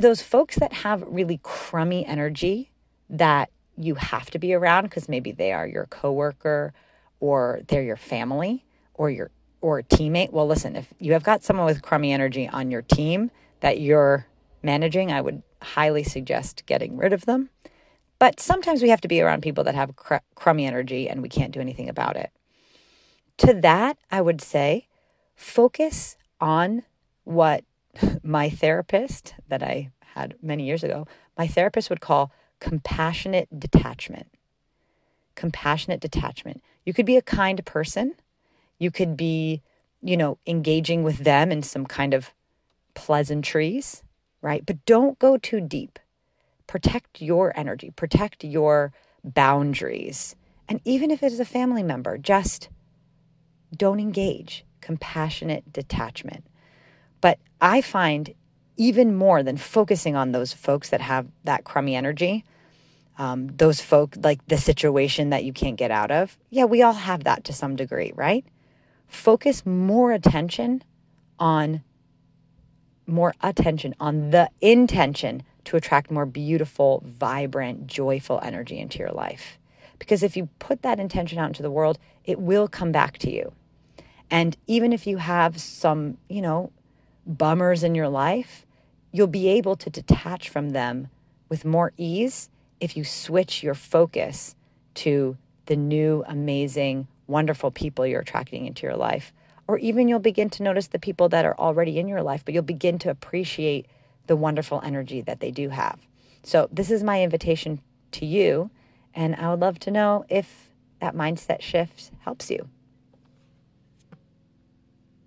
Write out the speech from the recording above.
those folks that have really crummy energy that you have to be around because maybe they are your coworker or they're your family or your or a teammate. Well, listen, if you have got someone with crummy energy on your team that you're managing, I would highly suggest getting rid of them. But sometimes we have to be around people that have cr- crummy energy and we can't do anything about it. To that, I would say focus on what my therapist that I had many years ago, my therapist would call compassionate detachment. Compassionate detachment. You could be a kind person. You could be, you know, engaging with them in some kind of pleasantries, right? But don't go too deep. Protect your energy, protect your boundaries. And even if it is a family member, just don't engage. Compassionate detachment. But I find even more than focusing on those folks that have that crummy energy, um, those folk like the situation that you can't get out of. Yeah, we all have that to some degree, right? Focus more attention on more attention on the intention to attract more beautiful, vibrant, joyful energy into your life. Because if you put that intention out into the world, it will come back to you. And even if you have some, you know, bummers in your life, you'll be able to detach from them with more ease if you switch your focus to the new, amazing, wonderful people you're attracting into your life. Or even you'll begin to notice the people that are already in your life, but you'll begin to appreciate the wonderful energy that they do have. So, this is my invitation to you. And I would love to know if that mindset shift helps you.